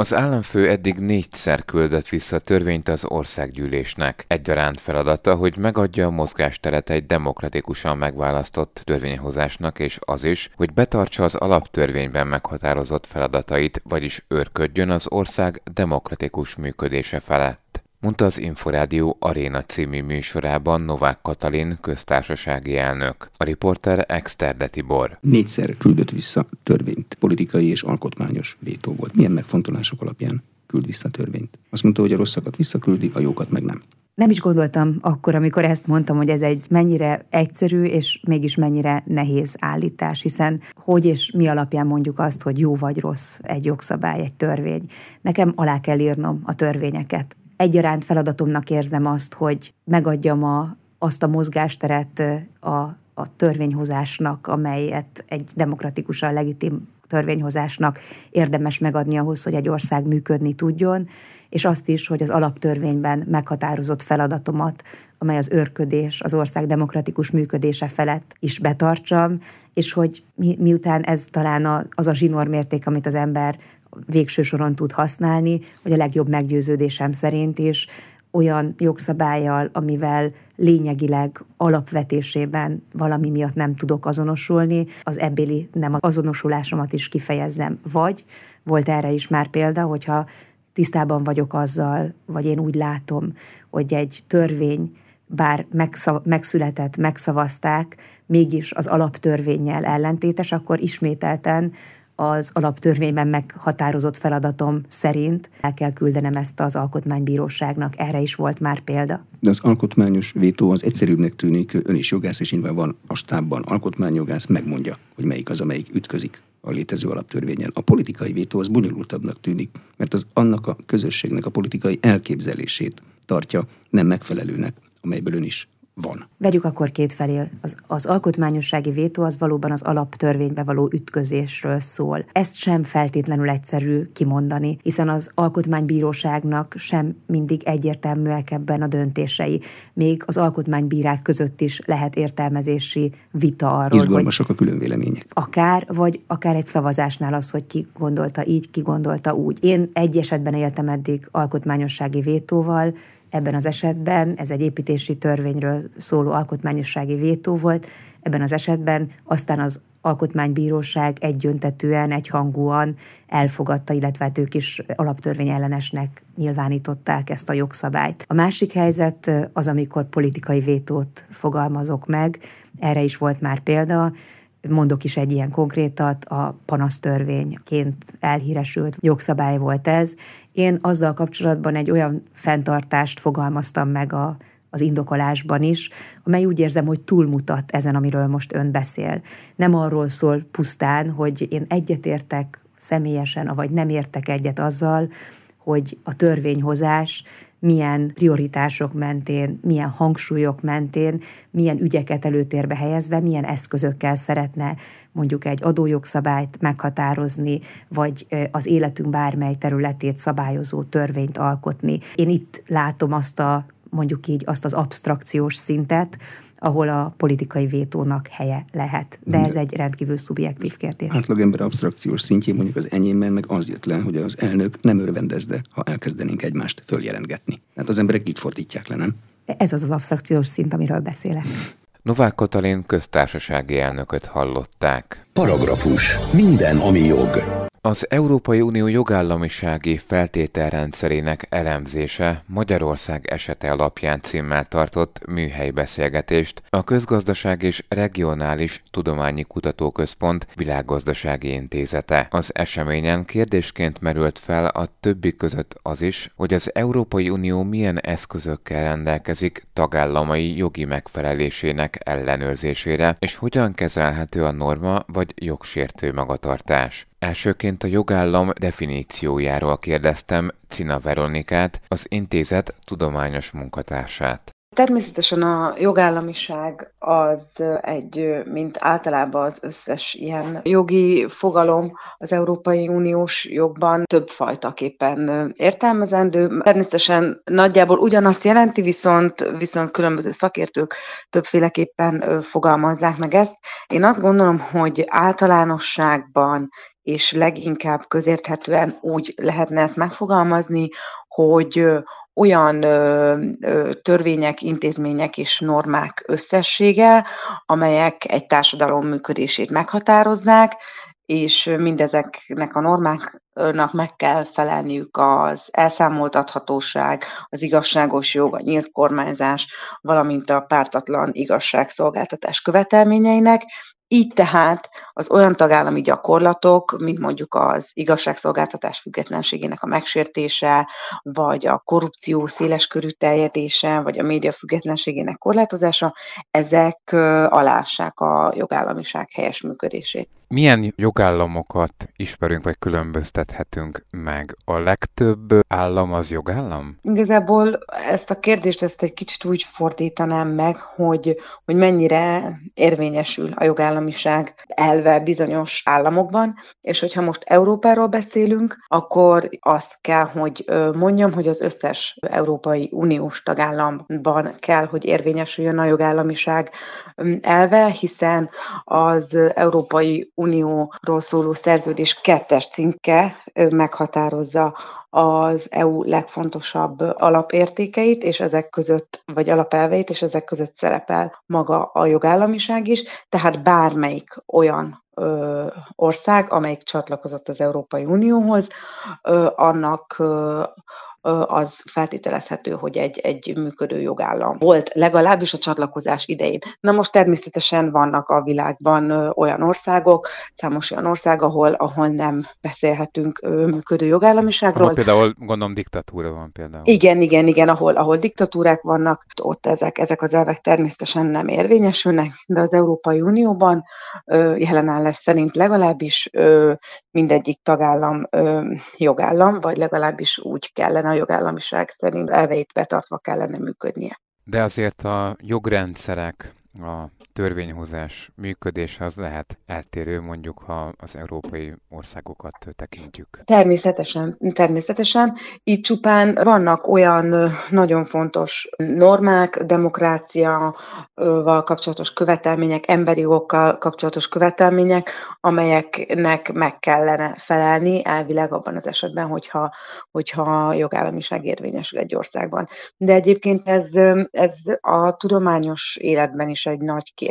Az államfő eddig négyszer küldött vissza törvényt az országgyűlésnek. Egyaránt feladata, hogy megadja a mozgásteret egy demokratikusan megválasztott törvényhozásnak, és az is, hogy betartsa az alaptörvényben meghatározott feladatait, vagyis őrködjön az ország demokratikus működése felett mondta az Inforádió Aréna című műsorában Novák Katalin köztársasági elnök. A riporter Exterde Tibor. Négyszer küldött vissza törvényt, politikai és alkotmányos vétó volt. Milyen megfontolások alapján küld vissza törvényt? Azt mondta, hogy a rosszakat visszaküldi, a jókat meg nem. Nem is gondoltam akkor, amikor ezt mondtam, hogy ez egy mennyire egyszerű és mégis mennyire nehéz állítás, hiszen hogy és mi alapján mondjuk azt, hogy jó vagy rossz egy jogszabály, egy törvény. Nekem alá kell írnom a törvényeket egyaránt feladatomnak érzem azt, hogy megadjam a, azt a mozgásteret a, a törvényhozásnak, amelyet egy demokratikusan legitim törvényhozásnak érdemes megadni ahhoz, hogy egy ország működni tudjon, és azt is, hogy az alaptörvényben meghatározott feladatomat, amely az őrködés, az ország demokratikus működése felett is betartsam, és hogy mi, miután ez talán az a zsinór mérték, amit az ember végső soron tud használni, hogy a legjobb meggyőződésem szerint is olyan jogszabályjal, amivel lényegileg alapvetésében valami miatt nem tudok azonosulni, az ebbéli nem azonosulásomat is kifejezzem. Vagy volt erre is már példa, hogyha tisztában vagyok azzal, vagy én úgy látom, hogy egy törvény, bár megszav- megszületett, megszavazták, mégis az alaptörvényel ellentétes, akkor ismételten az alaptörvényben meghatározott feladatom szerint el kell küldenem ezt az alkotmánybíróságnak. Erre is volt már példa. De az alkotmányos vétó az egyszerűbbnek tűnik, ön is jogász, és nyilván van a stábban alkotmányjogász, megmondja, hogy melyik az, amelyik ütközik a létező alaptörvényen. A politikai vétó az bonyolultabbnak tűnik, mert az annak a közösségnek a politikai elképzelését tartja nem megfelelőnek, amelyből ön is van. Vegyük akkor két felé. Az, az alkotmányossági vétó az valóban az alaptörvénybe való ütközésről szól. Ezt sem feltétlenül egyszerű kimondani, hiszen az alkotmánybíróságnak sem mindig egyértelműek ebben a döntései. Még az alkotmánybírák között is lehet értelmezési vita arról. Izgalmasak a külön vélemények. Akár, vagy akár egy szavazásnál az, hogy ki gondolta így, ki gondolta úgy. Én egy esetben éltem eddig alkotmányossági vétóval, Ebben az esetben ez egy építési törvényről szóló alkotmányossági vétó volt, ebben az esetben aztán az alkotmánybíróság egyöntetően, egyhangúan elfogadta, illetve hát ők is alaptörvény ellenesnek nyilvánították ezt a jogszabályt. A másik helyzet az, amikor politikai vétót fogalmazok meg, erre is volt már példa, Mondok is egy ilyen konkrétat, a panasztörvényként elhíresült jogszabály volt ez. Én azzal kapcsolatban egy olyan fenntartást fogalmaztam meg a, az indokolásban is, amely úgy érzem, hogy túlmutat ezen, amiről most ön beszél. Nem arról szól pusztán, hogy én egyetértek személyesen, vagy nem értek egyet azzal, hogy a törvényhozás milyen prioritások mentén, milyen hangsúlyok mentén, milyen ügyeket előtérbe helyezve, milyen eszközökkel szeretne mondjuk egy adójogszabályt meghatározni, vagy az életünk bármely területét szabályozó törvényt alkotni. Én itt látom azt a mondjuk így azt az abstrakciós szintet, ahol a politikai vétónak helye lehet. De ez egy rendkívül szubjektív kérdés. Átlagember abstrakciós szintjén mondjuk az enyémben meg az jött le, hogy az elnök nem örvendezde, ha elkezdenénk egymást följelentgetni. Hát az emberek így fordítják le, nem? Ez az az abstrakciós szint, amiről beszélek. Novák Katalin köztársasági elnököt hallották. Paragrafus. Minden, ami jog. Az Európai Unió jogállamisági feltételrendszerének elemzése Magyarország esete alapján címmel tartott műhelybeszélgetést a Közgazdaság és Regionális Tudományi Kutatóközpont világgazdasági intézete. Az eseményen kérdésként merült fel a többi között az is, hogy az Európai Unió milyen eszközökkel rendelkezik tagállamai jogi megfelelésének ellenőrzésére, és hogyan kezelhető a norma vagy jogsértő magatartás. Elsőként a jogállam definíciójáról kérdeztem Cina Veronikát, az intézet tudományos munkatársát. Természetesen a jogállamiság az egy, mint általában az összes ilyen jogi fogalom az Európai Uniós jogban többfajtaképpen értelmezendő. Természetesen nagyjából ugyanazt jelenti, viszont, viszont különböző szakértők többféleképpen fogalmazzák meg ezt. Én azt gondolom, hogy általánosságban és leginkább közérthetően úgy lehetne ezt megfogalmazni, hogy olyan törvények, intézmények és normák összessége, amelyek egy társadalom működését meghatározzák, és mindezeknek a normáknak meg kell felelniük az elszámoltathatóság, az igazságos jog, a nyílt kormányzás, valamint a pártatlan igazságszolgáltatás követelményeinek, így tehát az olyan tagállami gyakorlatok, mint mondjuk az igazságszolgáltatás függetlenségének a megsértése, vagy a korrupció széleskörű terjedése, vagy a média függetlenségének korlátozása, ezek alássák a jogállamiság helyes működését. Milyen jogállamokat ismerünk, vagy különböztethetünk meg? A legtöbb állam az jogállam? Igazából ezt a kérdést ezt egy kicsit úgy fordítanám meg, hogy, hogy mennyire érvényesül a jogállamiság elve bizonyos államokban, és hogyha most Európáról beszélünk, akkor azt kell, hogy mondjam, hogy az összes Európai Uniós tagállamban kell, hogy érvényesüljön a jogállamiság elve, hiszen az Európai Unióról szóló szerződés kettes cinke meghatározza az EU legfontosabb alapértékeit, és ezek között, vagy alapelveit, és ezek között szerepel maga a jogállamiság is, tehát bármelyik olyan ö, ország, amelyik csatlakozott az Európai Unióhoz, ö, annak ö, az feltételezhető, hogy egy, egy működő jogállam volt, legalábbis a csatlakozás idején. Na most természetesen vannak a világban olyan országok, számos olyan ország, ahol, ahol nem beszélhetünk működő jogállamiságról. Ahol például gondolom diktatúra van például. Igen, igen, igen, ahol, ahol diktatúrák vannak, ott ezek, ezek az elvek természetesen nem érvényesülnek, de az Európai Unióban jelen állás szerint legalábbis mindegyik tagállam jogállam, vagy legalábbis úgy kellene a jogállamiság szerint elveit betartva kellene működnie. De azért a jogrendszerek, a törvényhozás működése az lehet eltérő, mondjuk, ha az európai országokat tekintjük. Természetesen, természetesen. Itt csupán vannak olyan nagyon fontos normák, demokráciaval kapcsolatos követelmények, emberi jogokkal kapcsolatos követelmények, amelyeknek meg kellene felelni elvileg abban az esetben, hogyha, hogyha jogállamiság érvényesül egy országban. De egyébként ez, ez a tudományos életben is egy nagy kérdés,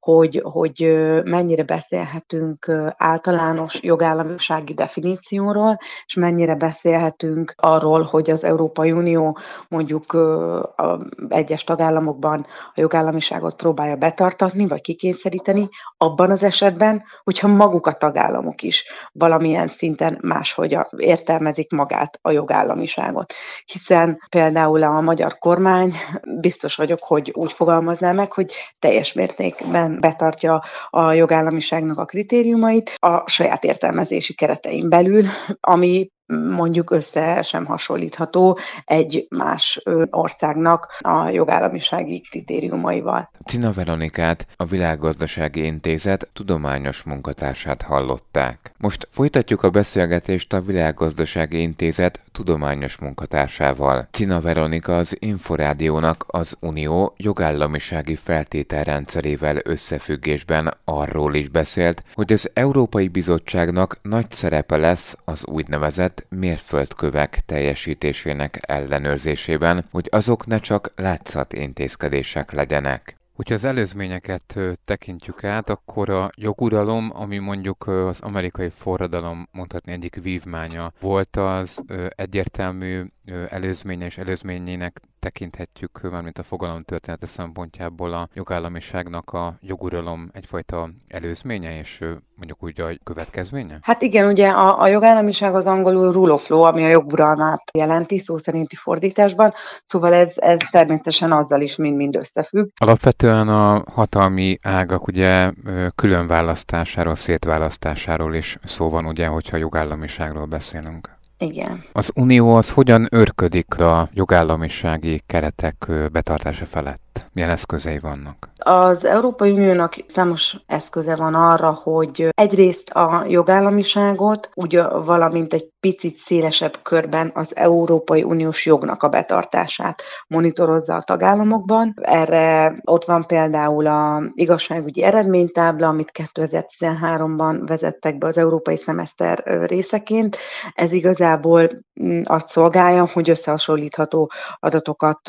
hogy, hogy mennyire beszélhetünk általános jogállamisági definícióról, és mennyire beszélhetünk arról, hogy az Európai Unió mondjuk a egyes tagállamokban a jogállamiságot próbálja betartatni, vagy kikényszeríteni, abban az esetben, hogyha maguk a tagállamok is valamilyen szinten máshogy értelmezik magát a jogállamiságot. Hiszen például a magyar kormány biztos vagyok, hogy úgy fogalmazná meg, hogy teljes mértékben betartja a jogállamiságnak a kritériumait a saját értelmezési keretein belül, ami mondjuk össze sem hasonlítható egy más országnak a jogállamisági kritériumaival. Cina Veronikát, a Világgazdasági Intézet tudományos munkatársát hallották. Most folytatjuk a beszélgetést a Világgazdasági Intézet tudományos munkatársával. Cina Veronika az Inforádiónak az Unió jogállamisági feltételrendszerével összefüggésben arról is beszélt, hogy az Európai Bizottságnak nagy szerepe lesz az úgynevezett mérföldkövek teljesítésének ellenőrzésében, hogy azok ne csak látszat intézkedések legyenek. Hogyha az előzményeket tekintjük át, akkor a joguralom, ami mondjuk az amerikai forradalom mondhatni egyik vívmánya volt, az egyértelmű előzménye és előzményének tekinthetjük, mármint a fogalom története szempontjából a jogállamiságnak a joguralom egyfajta előzménye, és mondjuk úgy a következménye? Hát igen, ugye a, a jogállamiság az angolul rule of law, ami a joguralmát jelenti, szó szerinti fordításban, szóval ez, ez természetesen azzal is mind-mind összefügg. Alapvetően a hatalmi ágak ugye különválasztásáról, szétválasztásáról is szó van, ugye, hogyha jogállamiságról beszélünk. Igen. Az Unió az hogyan örködik a jogállamisági keretek betartása felett? Milyen eszközei vannak? Az Európai Uniónak számos eszköze van arra, hogy egyrészt a jogállamiságot, úgy valamint egy picit szélesebb körben az Európai Uniós jognak a betartását monitorozza a tagállamokban. Erre ott van például a igazságügyi eredménytábla, amit 2013-ban vezettek be az európai szemeszter részeként. Ez igazából mm, azt szolgálja, hogy összehasonlítható adatokat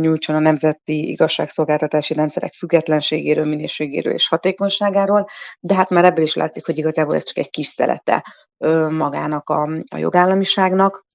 nyújtson a nemzeti igazságszolgáltatási rendszerek függetlenségéről, minőségéről és hatékonyságáról, de hát már ebből is látszik, hogy igazából ez csak egy kis szelete magának a, a jogállamiságnak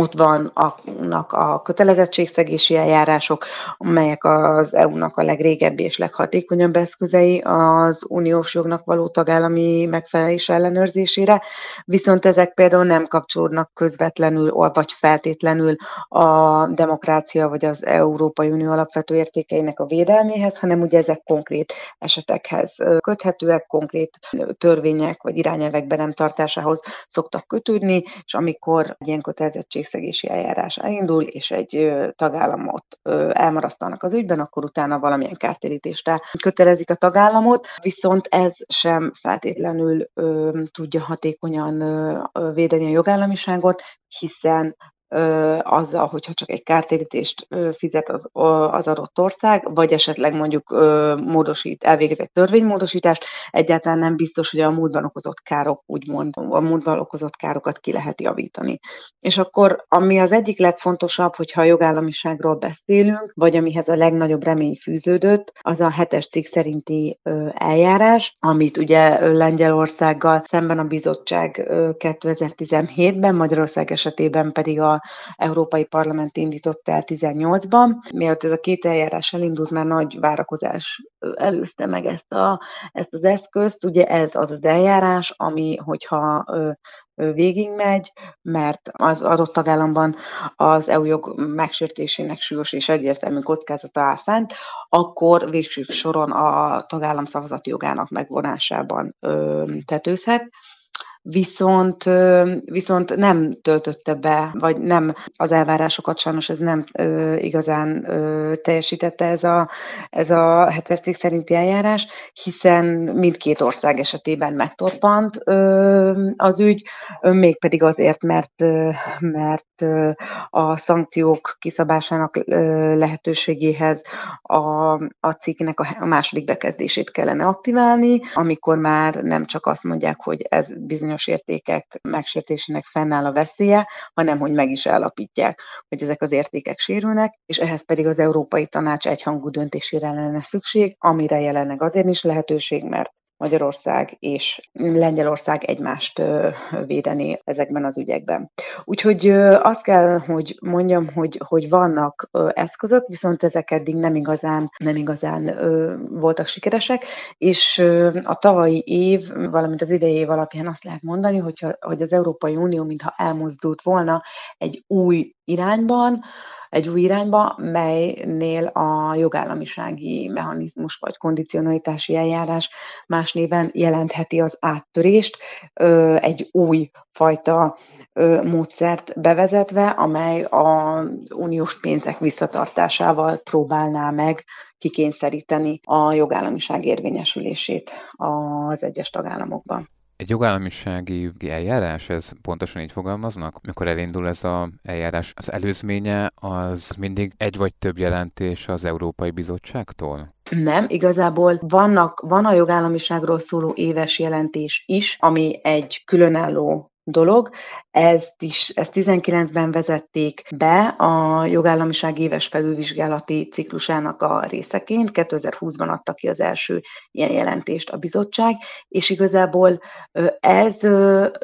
ott vannak a kötelezettségszegési eljárások, amelyek az EU-nak a legrégebbi és leghatékonyabb eszközei az uniós jognak való tagállami megfelelés ellenőrzésére, viszont ezek például nem kapcsolódnak közvetlenül vagy feltétlenül a demokrácia vagy az Európai Unió alapvető értékeinek a védelméhez, hanem ugye ezek konkrét esetekhez köthetőek, konkrét törvények vagy irányelvek be nem tartásához szoktak kötődni, és amikor ilyen kötelezettség értékszegési eljárás elindul, és egy tagállamot elmarasztanak az ügyben, akkor utána valamilyen kártérítésre kötelezik a tagállamot, viszont ez sem feltétlenül tudja hatékonyan védeni a jogállamiságot, hiszen azzal, hogyha csak egy kártérítést fizet az, az adott ország, vagy esetleg mondjuk módosít, elvégez egy törvénymódosítást, egyáltalán nem biztos, hogy a múltban okozott károk, úgymond a múltban okozott károkat ki lehet javítani. És akkor, ami az egyik legfontosabb, hogyha a jogállamiságról beszélünk, vagy amihez a legnagyobb remény fűződött, az a hetes cikk szerinti eljárás, amit ugye Lengyelországgal szemben a bizottság 2017-ben, Magyarország esetében pedig a Európai Parlament indította el 18-ban. Mielőtt ez a két eljárás elindult, már nagy várakozás előzte meg ezt, a, ezt az eszközt. Ugye ez az az eljárás, ami, hogyha végigmegy, mert az adott tagállamban az EU jog megsértésének súlyos és egyértelmű kockázata áll fent, akkor végső soron a tagállam szavazati jogának megvonásában tetőzhet viszont, viszont nem töltötte be, vagy nem az elvárásokat sajnos ez nem igazán teljesítette ez a, ez a hetes cikk szerinti eljárás, hiszen mindkét ország esetében megtorpant az ügy, mégpedig azért, mert, mert a szankciók kiszabásának lehetőségéhez a, a cikknek a második bekezdését kellene aktiválni, amikor már nem csak azt mondják, hogy ez bizonyos bizonyos értékek megsértésének fennáll a veszélye, hanem hogy meg is állapítják, hogy ezek az értékek sérülnek, és ehhez pedig az Európai Tanács egyhangú döntésére lenne szükség, amire jelenleg azért is lehetőség, mert Magyarország és Lengyelország egymást védeni ezekben az ügyekben. Úgyhogy azt kell, hogy mondjam, hogy, hogy vannak eszközök, viszont ezek eddig nem igazán, nem igazán voltak sikeresek, és a tavalyi év, valamint az idei év alapján azt lehet mondani, hogyha, hogy az Európai Unió mintha elmozdult volna egy új irányban, egy új irányba, melynél a jogállamisági mechanizmus vagy kondicionalitási eljárás más néven jelentheti az áttörést, egy új fajta módszert bevezetve, amely az uniós pénzek visszatartásával próbálná meg kikényszeríteni a jogállamiság érvényesülését az egyes tagállamokban. Egy jogállamisági eljárás, ez pontosan így fogalmaznak? Mikor elindul ez az eljárás, az előzménye az mindig egy vagy több jelentés az Európai Bizottságtól? Nem, igazából vannak, van a jogállamiságról szóló éves jelentés is, ami egy különálló dolog. Ezt is, ezt 19-ben vezették be a jogállamiság éves felülvizsgálati ciklusának a részeként. 2020-ban adta ki az első ilyen jelentést a bizottság, és igazából ez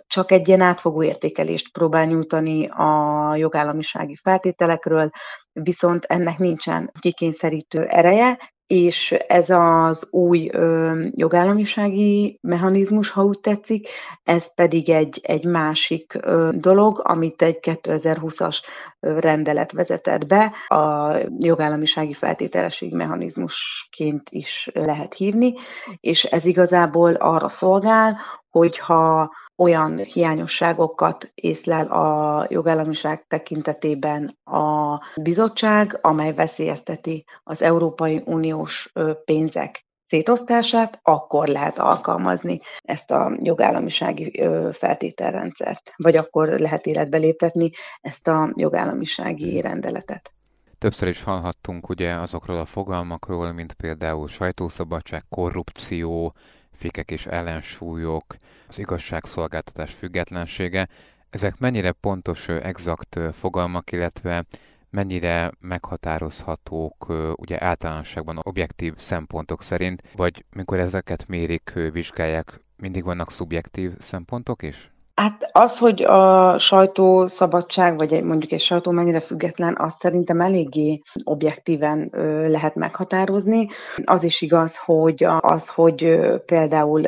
csak egy ilyen átfogó értékelést próbál nyújtani a jogállamisági feltételekről, viszont ennek nincsen kikényszerítő ereje, és ez az új ö, jogállamisági mechanizmus, ha úgy tetszik, ez pedig egy, egy másik ö, dolog, amit egy 2020-as rendelet vezetett be, a jogállamisági feltételesség mechanizmusként is lehet hívni, és ez igazából arra szolgál, hogyha olyan hiányosságokat észlel a jogállamiság tekintetében a bizottság, amely veszélyezteti az Európai Uniós pénzek szétosztását, akkor lehet alkalmazni ezt a jogállamisági feltételrendszert, vagy akkor lehet életbe léptetni ezt a jogállamisági rendeletet. Többször is hallhattunk ugye azokról a fogalmakról, mint például sajtószabadság, korrupció, fékek és ellensúlyok, az igazságszolgáltatás függetlensége. Ezek mennyire pontos, exakt fogalmak, illetve mennyire meghatározhatók ugye általánosságban objektív szempontok szerint, vagy mikor ezeket mérik, vizsgálják, mindig vannak szubjektív szempontok is? Hát az, hogy a sajtószabadság, vagy egy, mondjuk egy sajtó mennyire független, azt szerintem eléggé objektíven lehet meghatározni. Az is igaz, hogy az, hogy például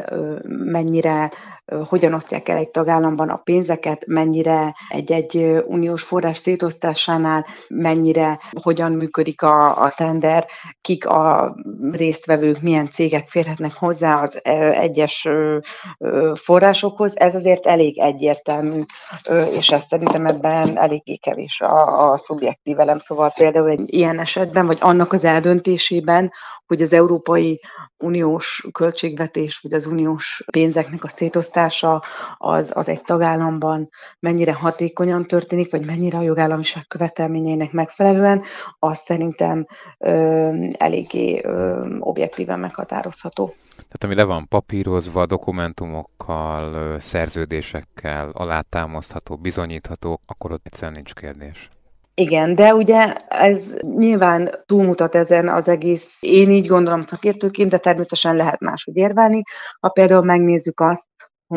mennyire hogyan osztják el egy tagállamban a pénzeket, mennyire egy-egy uniós forrás szétosztásánál, mennyire, hogyan működik a, a tender, kik a résztvevők, milyen cégek férhetnek hozzá az egyes forrásokhoz. Ez azért elég egyértelmű, és ez szerintem ebben eléggé kevés a, a szubjektív elem. Szóval például egy ilyen esetben, vagy annak az eldöntésében, hogy az Európai Uniós költségvetés, vagy az uniós pénzeknek a szétosztása, választása az, az egy tagállamban mennyire hatékonyan történik, vagy mennyire a jogállamiság követelményeinek megfelelően, az szerintem ö, eléggé ö, objektíven meghatározható. Tehát ami le van papírozva, dokumentumokkal, szerződésekkel, alátámasztható, bizonyítható, akkor ott egyszerűen nincs kérdés. Igen, de ugye ez nyilván túlmutat ezen az egész, én így gondolom szakértőként, de természetesen lehet máshogy érvelni. Ha például megnézzük azt,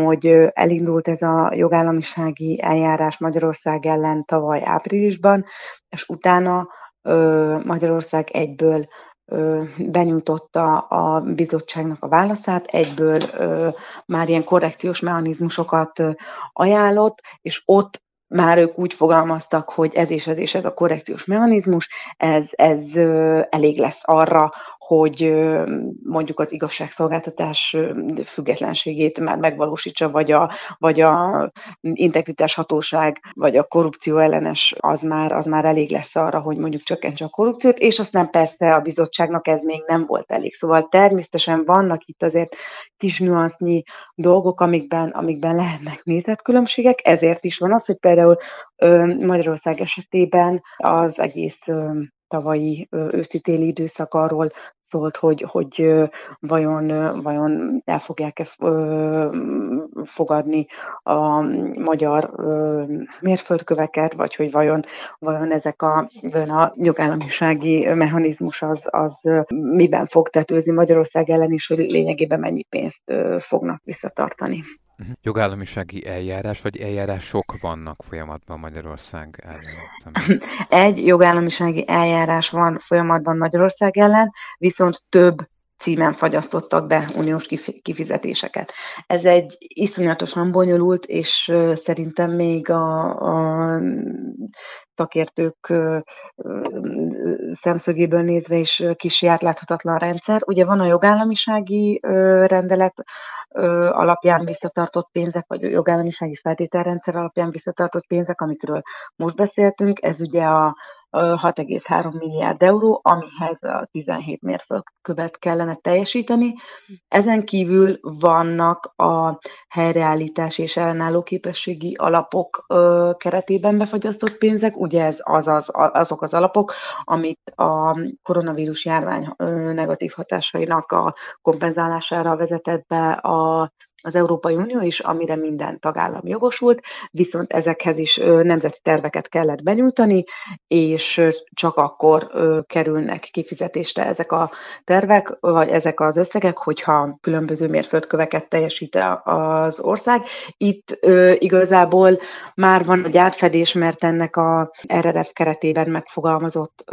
hogy elindult ez a jogállamisági eljárás Magyarország ellen tavaly áprilisban, és utána Magyarország egyből benyújtotta a bizottságnak a válaszát, egyből már ilyen korrekciós mechanizmusokat ajánlott, és ott már ők úgy fogalmaztak, hogy ez és ez és ez a korrekciós mechanizmus, ez, ez elég lesz arra, hogy mondjuk az igazságszolgáltatás függetlenségét már megvalósítsa, vagy a, vagy a integritás hatóság, vagy a korrupció ellenes, az már, az már elég lesz arra, hogy mondjuk csökkentse a korrupciót, és aztán persze a bizottságnak ez még nem volt elég. Szóval természetesen vannak itt azért kis nüansznyi dolgok, amikben, amikben lehetnek nézetkülönbségek, ezért is van az, hogy például Magyarország esetében az egész tavalyi őszi-téli időszak arról szólt, hogy, hogy vajon, vajon el fogják-e fogadni a magyar mérföldköveket, vagy hogy vajon, vajon ezek a, vajon a jogállamisági mechanizmus az, az miben fog tetőzni Magyarország ellen, és hogy lényegében mennyi pénzt fognak visszatartani. Uh-huh. Jogállamisági eljárás, vagy eljárások vannak folyamatban Magyarország ellen? Egy jogállamisági eljárás van folyamatban Magyarország ellen, viszont több címen fagyasztottak be uniós kifizetéseket. Ez egy iszonyatosan bonyolult, és szerintem még a, a szakértők szemszögéből nézve is kicsi átláthatatlan rendszer. Ugye van a jogállamisági rendelet alapján visszatartott pénzek, vagy jogállamisági feltételrendszer alapján visszatartott pénzek, amikről most beszéltünk, ez ugye a 6,3 milliárd euró, amihez a 17 mérföldkövet kellene teljesíteni. Ezen kívül vannak a helyreállítás és ellenálló képességi alapok keretében befagyasztott pénzek, ugye ez az, az, azok az alapok, amit a koronavírus járvány negatív hatásainak a kompenzálására vezetett be a az Európai Unió is, amire minden tagállam jogosult, viszont ezekhez is nemzeti terveket kellett benyújtani, és csak akkor kerülnek kifizetésre ezek a tervek, vagy ezek az összegek, hogyha különböző mérföldköveket teljesít az ország. Itt igazából már van egy átfedés, mert ennek a RRF keretében megfogalmazott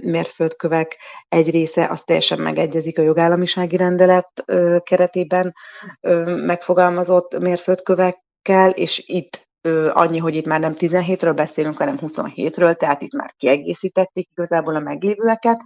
mérföldkövek egy része az teljesen megegyezik a jogállamisági rendelet keretében megfogalmazott mérföldkövekkel, és itt annyi, hogy itt már nem 17-ről beszélünk, hanem 27-ről, tehát itt már kiegészítették igazából a meglévőeket.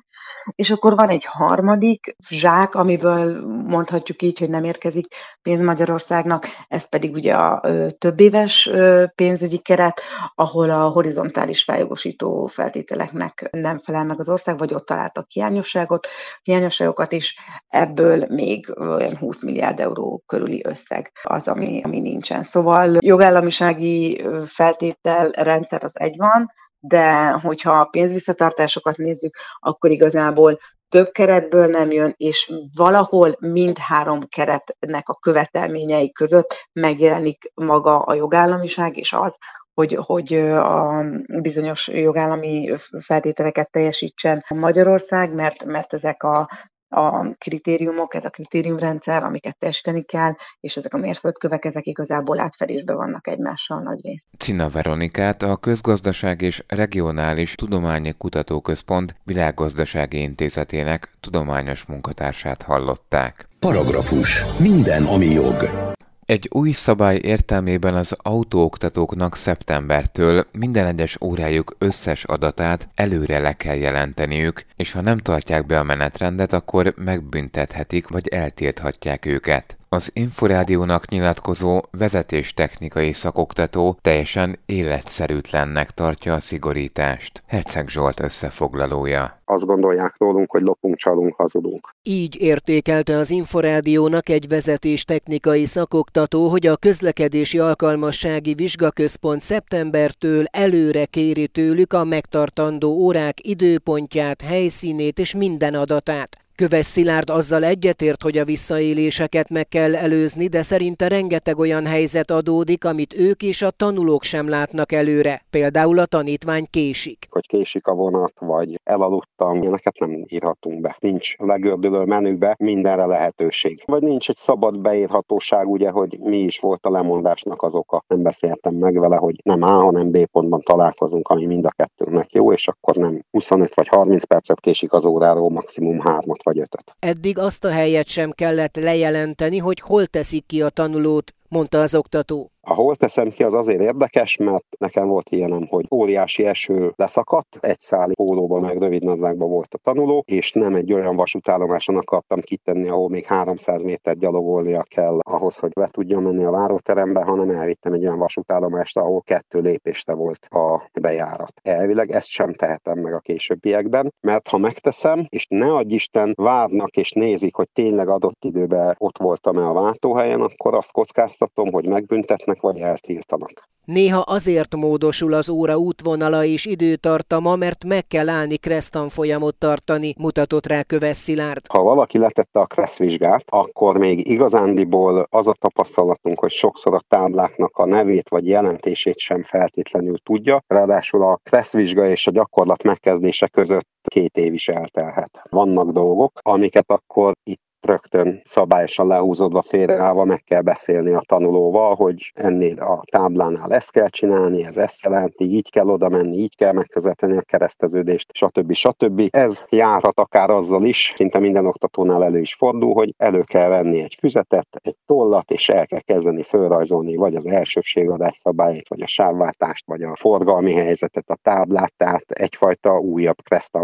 És akkor van egy harmadik zsák, amiből mondhatjuk így, hogy nem érkezik pénz Magyarországnak, ez pedig ugye a több éves pénzügyi keret, ahol a horizontális feljogosító feltételeknek nem felel meg az ország, vagy ott találtak hiányosságot, hiányosságokat is, ebből még olyan 20 milliárd euró körüli összeg az, ami, ami nincsen. Szóval jogállamisági feltétel rendszer az egy van, de hogyha a pénzvisszatartásokat nézzük, akkor igazából több keretből nem jön, és valahol mindhárom keretnek a követelményei között megjelenik maga a jogállamiság, és az, hogy, hogy a bizonyos jogállami feltételeket teljesítsen Magyarország, mert, mert ezek a a kritériumok, ez a kritériumrendszer, amiket teljesíteni kell, és ezek a mérföldkövek, ezek igazából átfedésben vannak egymással nagy rész. Cina Veronikát a Közgazdaság és Regionális Tudományi Kutatóközpont Világgazdasági Intézetének tudományos munkatársát hallották. Paragrafus. Minden, ami jog. Egy új szabály értelmében az autóoktatóknak szeptembertől minden egyes órájuk összes adatát előre le kell jelenteniük, és ha nem tartják be a menetrendet, akkor megbüntethetik vagy eltilthatják őket. Az Inforádiónak nyilatkozó vezetéstechnikai szakoktató teljesen életszerűtlennek tartja a szigorítást. Herceg Zsolt összefoglalója. Azt gondolják rólunk, hogy lopunk, csalunk, hazudunk. Így értékelte az Inforádiónak egy vezetéstechnikai szakoktató, hogy a közlekedési alkalmassági vizsgaközpont szeptembertől előre kéri tőlük a megtartandó órák időpontját, helyszínét és minden adatát. Köves Szilárd azzal egyetért, hogy a visszaéléseket meg kell előzni, de szerinte rengeteg olyan helyzet adódik, amit ők és a tanulók sem látnak előre. Például a tanítvány késik. Hogy késik a vonat, vagy elaludtam, ilyeneket nem írhatunk be. Nincs legördülő menükbe mindenre lehetőség. Vagy nincs egy szabad beírhatóság, ugye, hogy mi is volt a lemondásnak az oka. Nem beszéltem meg vele, hogy nem A, hanem B pontban találkozunk, ami mind a kettőnknek jó, és akkor nem 25 vagy 30 percet késik az óráról, maximum 3 vagy ötöt. Eddig azt a helyet sem kellett lejelenteni, hogy hol teszik ki a tanulót, mondta az oktató. A hol teszem ki, az azért érdekes, mert nekem volt ilyenem, hogy óriási eső leszakadt, egy száli pólóban meg rövid nadrágban volt a tanuló, és nem egy olyan vasútállomáson akartam kitenni, ahol még 300 méter gyalogolnia kell ahhoz, hogy be tudja menni a váróterembe, hanem elvittem egy olyan vasútállomást, ahol kettő lépésre volt a bejárat. Elvileg ezt sem tehetem meg a későbbiekben, mert ha megteszem, és ne adj Isten, várnak és nézik, hogy tényleg adott időben ott voltam-e a váltóhelyen, akkor azt kockáztatom, hogy megbüntetnek vagy eltiltanak. Néha azért módosul az óra útvonala és időtartama, mert meg kell állni Kresztan folyamot tartani, mutatott rá Köves Szilárd. Ha valaki letette a Kressz vizsgát, akkor még igazándiból az a tapasztalatunk, hogy sokszor a tábláknak a nevét vagy jelentését sem feltétlenül tudja. Ráadásul a Kressz vizsga és a gyakorlat megkezdése között két év is eltelhet. Vannak dolgok, amiket akkor itt rögtön szabályosan lehúzódva félreállva meg kell beszélni a tanulóval, hogy ennél a táblánál ezt kell csinálni, ez ezt jelenti, így kell oda menni, így kell megközelíteni a kereszteződést, stb. stb. Ez járhat akár azzal is, szinte minden oktatónál elő is fordul, hogy elő kell venni egy füzetet, egy tollat, és el kell kezdeni fölrajzolni vagy az elsőbségadás szabályait, vagy a sávváltást, vagy a forgalmi helyzetet, a táblát, tehát egyfajta újabb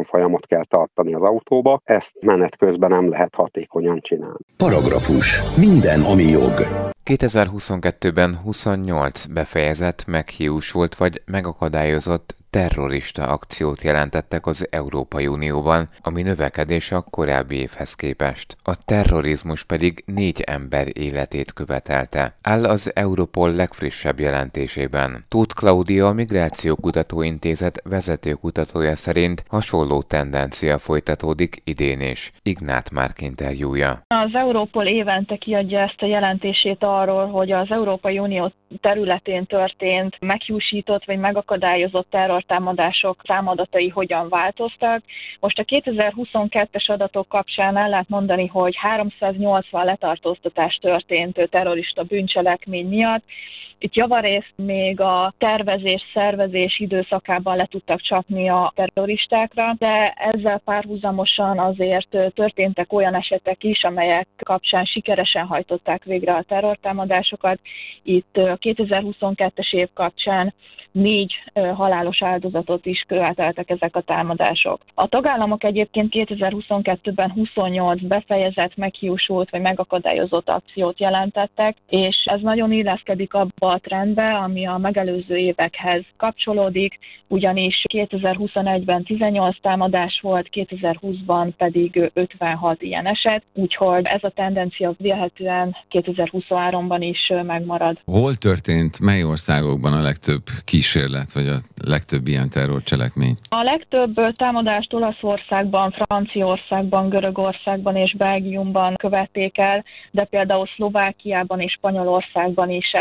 folyamot kell tartani az autóba. Ezt menet közben nem lehet hatékony hogyan csinál. Paragrafus. Minden, ami jog. 2022-ben 28 befejezett, meghiúsult vagy megakadályozott terrorista akciót jelentettek az Európai Unióban, ami növekedés a korábbi évhez képest. A terrorizmus pedig négy ember életét követelte. Áll az Europol legfrissebb jelentésében. Tóth Claudia, a Migrációkutató Intézet vezető kutatója szerint hasonló tendencia folytatódik idén is. Ignát Márk interjúja. Az Europol évente kiadja ezt a jelentését arról, hogy az Európai Unió területén történt meghúsított vagy megakadályozott terrortámadások számadatai hogyan változtak. Most a 2022-es adatok kapcsán el lehet mondani, hogy 380 letartóztatás történt terrorista bűncselekmény miatt, Itt javarészt még a tervezés, szervezés időszakában le tudtak csapni a terroristákra, de ezzel párhuzamosan azért történtek olyan esetek is, amelyek kapcsán sikeresen hajtották végre a terrortámadásokat. Itt a 2022-es év kapcsán négy halálos áldozatot is követeltek ezek a támadások. A tagállamok egyébként 2022-ben 28 befejezett, meghiúsult vagy megakadályozott akciót jelentettek, és ez nagyon illeszkedik abba a trendbe, ami a megelőző évekhez kapcsolódik, ugyanis 2021-ben 18 támadás volt, 2020-ban pedig 56 ilyen eset, úgyhogy ez a tendencia vélhetően 2023-ban is megmarad. Hol történt, mely országokban a legtöbb kísérlet, vagy a legtöbb ilyen terrorcselekmény? A legtöbb támadást Olaszországban, Franciaországban, Görögországban és Belgiumban követték el, de például Szlovákiában és Spanyolországban is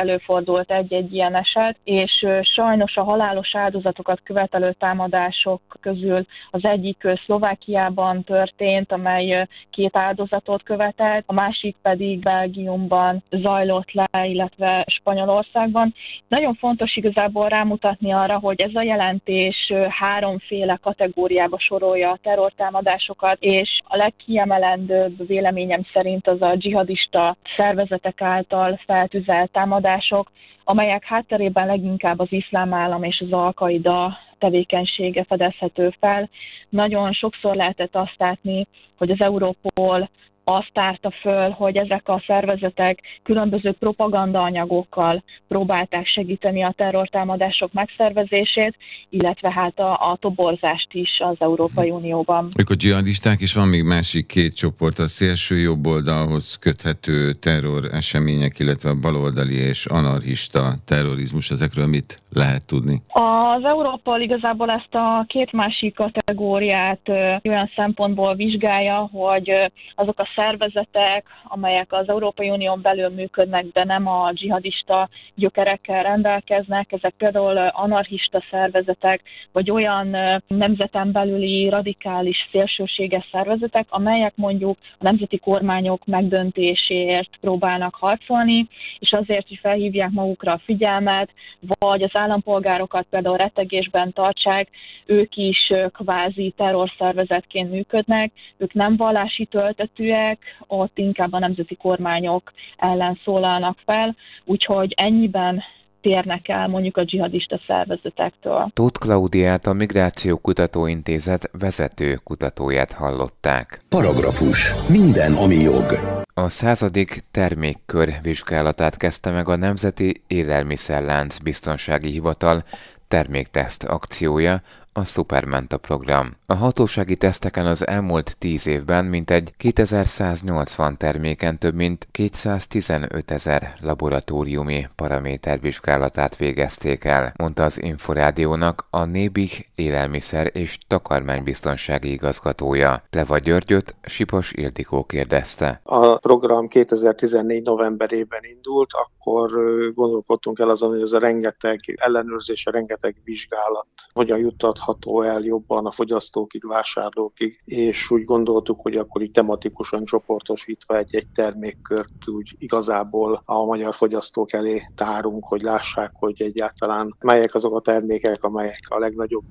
előfordult egy-egy ilyen eset, és sajnos a halálos áldozatokat követelő támadások közül az egyik Szlovákiában történt, amely két áldozatot követelt, a másik pedig Belgiumban zajlott le, illetve Spanyolországban. Nagyon fontos igazából rámutatni arra, hogy ez a jelentés háromféle kategóriába sorolja a terrortámadásokat, és a legkiemelendőbb véleményem szerint az a dzsihadista szervezetek által feltűzelt támadások, amelyek hátterében leginkább az iszlám állam és az alkaida tevékenysége fedezhető fel. Nagyon sokszor lehetett azt látni, hogy az Európol azt tárta föl, hogy ezek a szervezetek különböző propagandaanyagokkal próbálták segíteni a terrortámadások megszervezését, illetve hát a, a toborzást is az Európai Unióban. Ők a dzsihadisták, és van még másik két csoport, a szélső jobb oldalhoz köthető terror események, illetve a baloldali és anarchista terrorizmus, ezekről mit lehet tudni? Az Európol igazából ezt a két másik kategóriát olyan szempontból vizsgálja, hogy azok a szervezetek, amelyek az Európai Unión belül működnek, de nem a dzsihadista gyökerekkel rendelkeznek, ezek például anarchista szervezetek, vagy olyan nemzeten belüli radikális szélsőséges szervezetek, amelyek mondjuk a nemzeti kormányok megdöntéséért próbálnak harcolni, és azért, hogy felhívják magukra a figyelmet, vagy az állampolgárokat például rettegésben tartsák, ők is kvázi terrorszervezetként működnek, ők nem vallási töltetűek, esetek, ott inkább a nemzeti kormányok ellen szólalnak fel, úgyhogy ennyiben térnek el mondjuk a dzsihadista szervezetektől. Tóth Klaudiát a Migráció Kutatóintézet vezető kutatóját hallották. Paragrafus. Minden, ami jog. A századik termékkör vizsgálatát kezdte meg a Nemzeti Élelmiszerlánc Biztonsági Hivatal termékteszt akciója, a Supermenta program. A hatósági teszteken az elmúlt 10 évben mintegy 2180 terméken több mint 215 ezer laboratóriumi paramétervizsgálatát végezték el, mondta az Inforádiónak a Nébih élelmiszer és takarmánybiztonsági igazgatója. Pleva Györgyöt Sipos Ildikó kérdezte. A program 2014 novemberében indult, akkor gondolkodtunk el azon, hogy az a rengeteg ellenőrzés, a rengeteg vizsgálat hogyan juttat jutható el jobban a fogyasztókig, vásárlókig, és úgy gondoltuk, hogy akkor így tematikusan csoportosítva egy-egy termékkört úgy igazából a magyar fogyasztók elé tárunk, hogy lássák, hogy egyáltalán melyek azok a termékek, amelyek a legnagyobb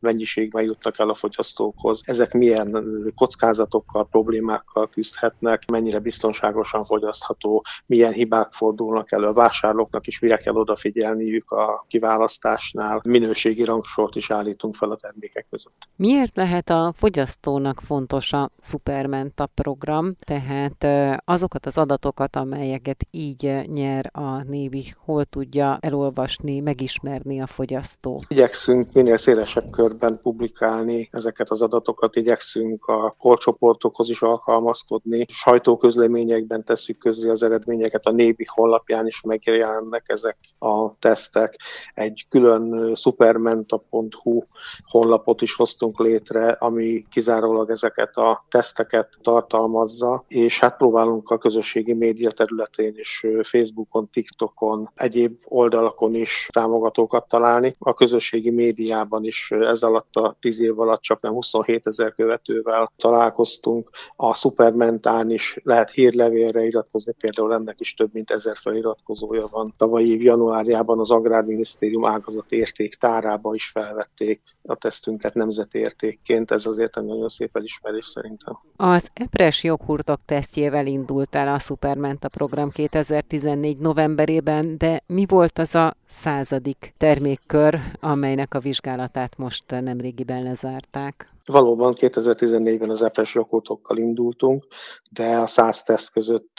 mennyiségben jutnak el a fogyasztókhoz. Ezek milyen kockázatokkal, problémákkal küzdhetnek, mennyire biztonságosan fogyasztható, milyen hibák fordulnak elő a vásárlóknak is, mire kell odafigyelniük a kiválasztásnál. Minőségi rangsort is állítunk fel a termékek között. Miért lehet a fogyasztónak fontos a Supermenta program, tehát azokat az adatokat, amelyeket így nyer a Névi, hol tudja elolvasni, megismerni a fogyasztó? Igyekszünk minél szélesebb körben publikálni ezeket az adatokat, igyekszünk a korcsoportokhoz is alkalmazkodni, sajtóközleményekben tesszük közé az eredményeket, a Nébi honlapján is megjelennek ezek a tesztek. Egy külön supermenta.hu honlapot is hoztunk létre, ami kizárólag ezeket a teszteket tartalmazza, és hát próbálunk a közösségi média területén is, Facebookon, TikTokon, egyéb oldalakon is támogatókat találni. A közösségi médiában is ez alatt a 10 év alatt csak nem 27 ezer követővel találkoztunk. A Supermentán is lehet hírlevélre iratkozni, például ennek is több mint ezer feliratkozója van. Tavalyi januárjában az Agrárminisztérium ágazat értéktárába is felvették a tesztünket nemzeti értékként. Ez azért egy nagyon szép elismerés szerintem. Az EPRES joghurtok tesztjével indult el a Supermenta program 2014 novemberében, de mi volt az a századik termékkör, amelynek a vizsgálatát most nemrégiben lezárták? Valóban 2014-ben az EPES joghurtokkal indultunk, de a 100 teszt között,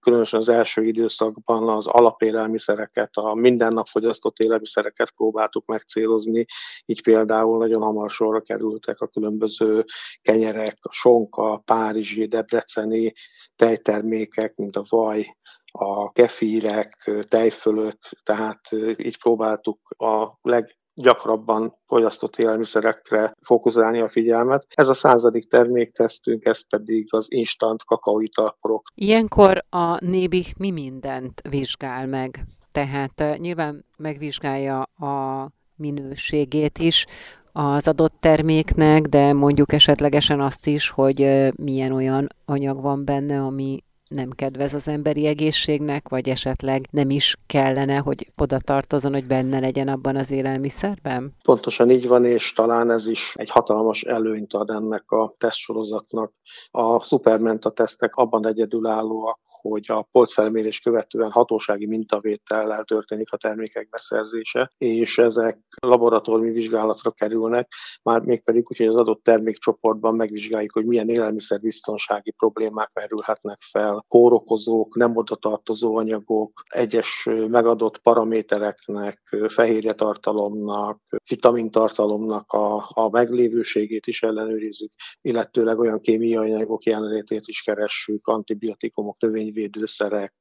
különösen az első időszakban az alapélelmiszereket, a mindennap fogyasztott élelmiszereket próbáltuk megcélozni, így például nagyon hamar sorra kerültek a különböző kenyerek, a sonka, a párizsi, debreceni tejtermékek, mint a vaj, a kefírek, tejfölök, tehát így próbáltuk a leg gyakrabban fogyasztott élelmiszerekre fókuszálni a figyelmet. Ez a századik terméktesztünk, ez pedig az instant kakaóitalporok. Ilyenkor a Nébi mi mindent vizsgál meg? Tehát nyilván megvizsgálja a minőségét is, az adott terméknek, de mondjuk esetlegesen azt is, hogy milyen olyan anyag van benne, ami nem kedvez az emberi egészségnek, vagy esetleg nem is kellene, hogy oda tartozon, hogy benne legyen abban az élelmiszerben? Pontosan így van, és talán ez is egy hatalmas előnyt ad ennek a tesztsorozatnak. A szupermenta tesztek abban egyedülállóak, hogy a polcfelmérés követően hatósági mintavétellel történik a termékek beszerzése, és ezek laboratóriumi vizsgálatra kerülnek, már mégpedig úgy, hogy az adott termékcsoportban megvizsgáljuk, hogy milyen élelmiszerbiztonsági problémák merülhetnek fel, kórokozók, nem oda tartozó anyagok, egyes megadott paramétereknek, fehérje tartalomnak, vitamintartalomnak a, a meglévőségét is ellenőrizzük, illetőleg olyan kémiai anyagok jelenlétét is keressük, antibiotikumok, növényvédőszerek,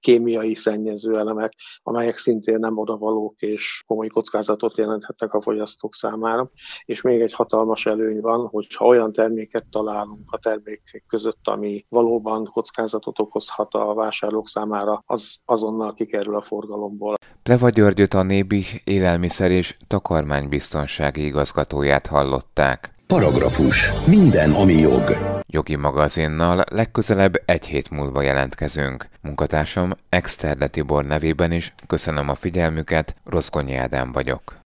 kémiai szennyező elemek, amelyek szintén nem odavalók és komoly kockázatot jelenthetnek a fogyasztók számára. És még egy hatalmas előny van, hogy ha olyan terméket találunk a termékek között, ami valóban kockázat kockázatot okozhat a vásárlók számára, az azonnal kikerül a forgalomból. Pleva Györgyöt a Nébi élelmiszer és takarmánybiztonsági igazgatóját hallották. Paragrafus. Minden, ami jog. Jogi magazinnal legközelebb egy hét múlva jelentkezünk. Munkatársam Exterde Tibor nevében is köszönöm a figyelmüket, Roszkonyi Ádám vagyok.